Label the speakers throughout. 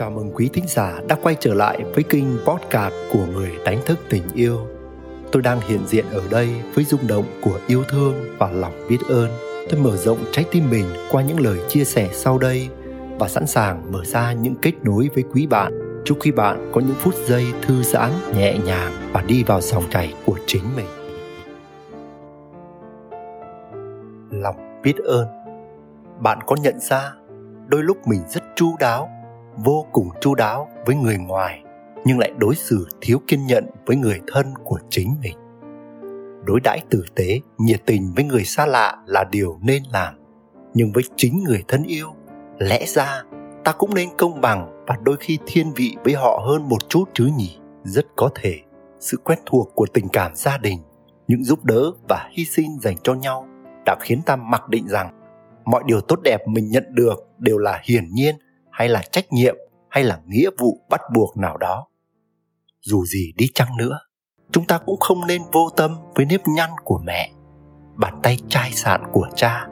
Speaker 1: Chào mừng quý thính giả đã quay trở lại với kênh podcast của người đánh thức tình yêu. Tôi đang hiện diện ở đây với rung động của yêu thương và lòng biết ơn. Tôi mở rộng trái tim mình qua những lời chia sẻ sau đây và sẵn sàng mở ra những kết nối với quý bạn. Chúc quý bạn có những phút giây thư giãn, nhẹ nhàng và đi vào dòng chảy của chính mình. Lòng biết ơn Bạn có nhận ra đôi lúc mình rất chu đáo vô cùng chu đáo với người ngoài, nhưng lại đối xử thiếu kiên nhẫn với người thân của chính mình. Đối đãi tử tế, nhiệt tình với người xa lạ là điều nên làm, nhưng với chính người thân yêu, lẽ ra ta cũng nên công bằng và đôi khi thiên vị với họ hơn một chút chứ nhỉ? Rất có thể. Sự quen thuộc của tình cảm gia đình, những giúp đỡ và hy sinh dành cho nhau đã khiến ta mặc định rằng mọi điều tốt đẹp mình nhận được đều là hiển nhiên hay là trách nhiệm hay là nghĩa vụ bắt buộc nào đó. Dù gì đi chăng nữa, chúng ta cũng không nên vô tâm với nếp nhăn của mẹ, bàn tay chai sạn của cha,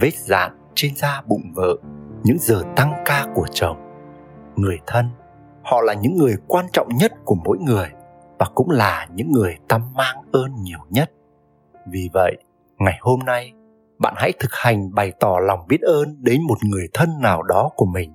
Speaker 1: vết dạn trên da bụng vợ, những giờ tăng ca của chồng. Người thân, họ là những người quan trọng nhất của mỗi người và cũng là những người ta mang ơn nhiều nhất. Vì vậy, ngày hôm nay, bạn hãy thực hành bày tỏ lòng biết ơn đến một người thân nào đó của mình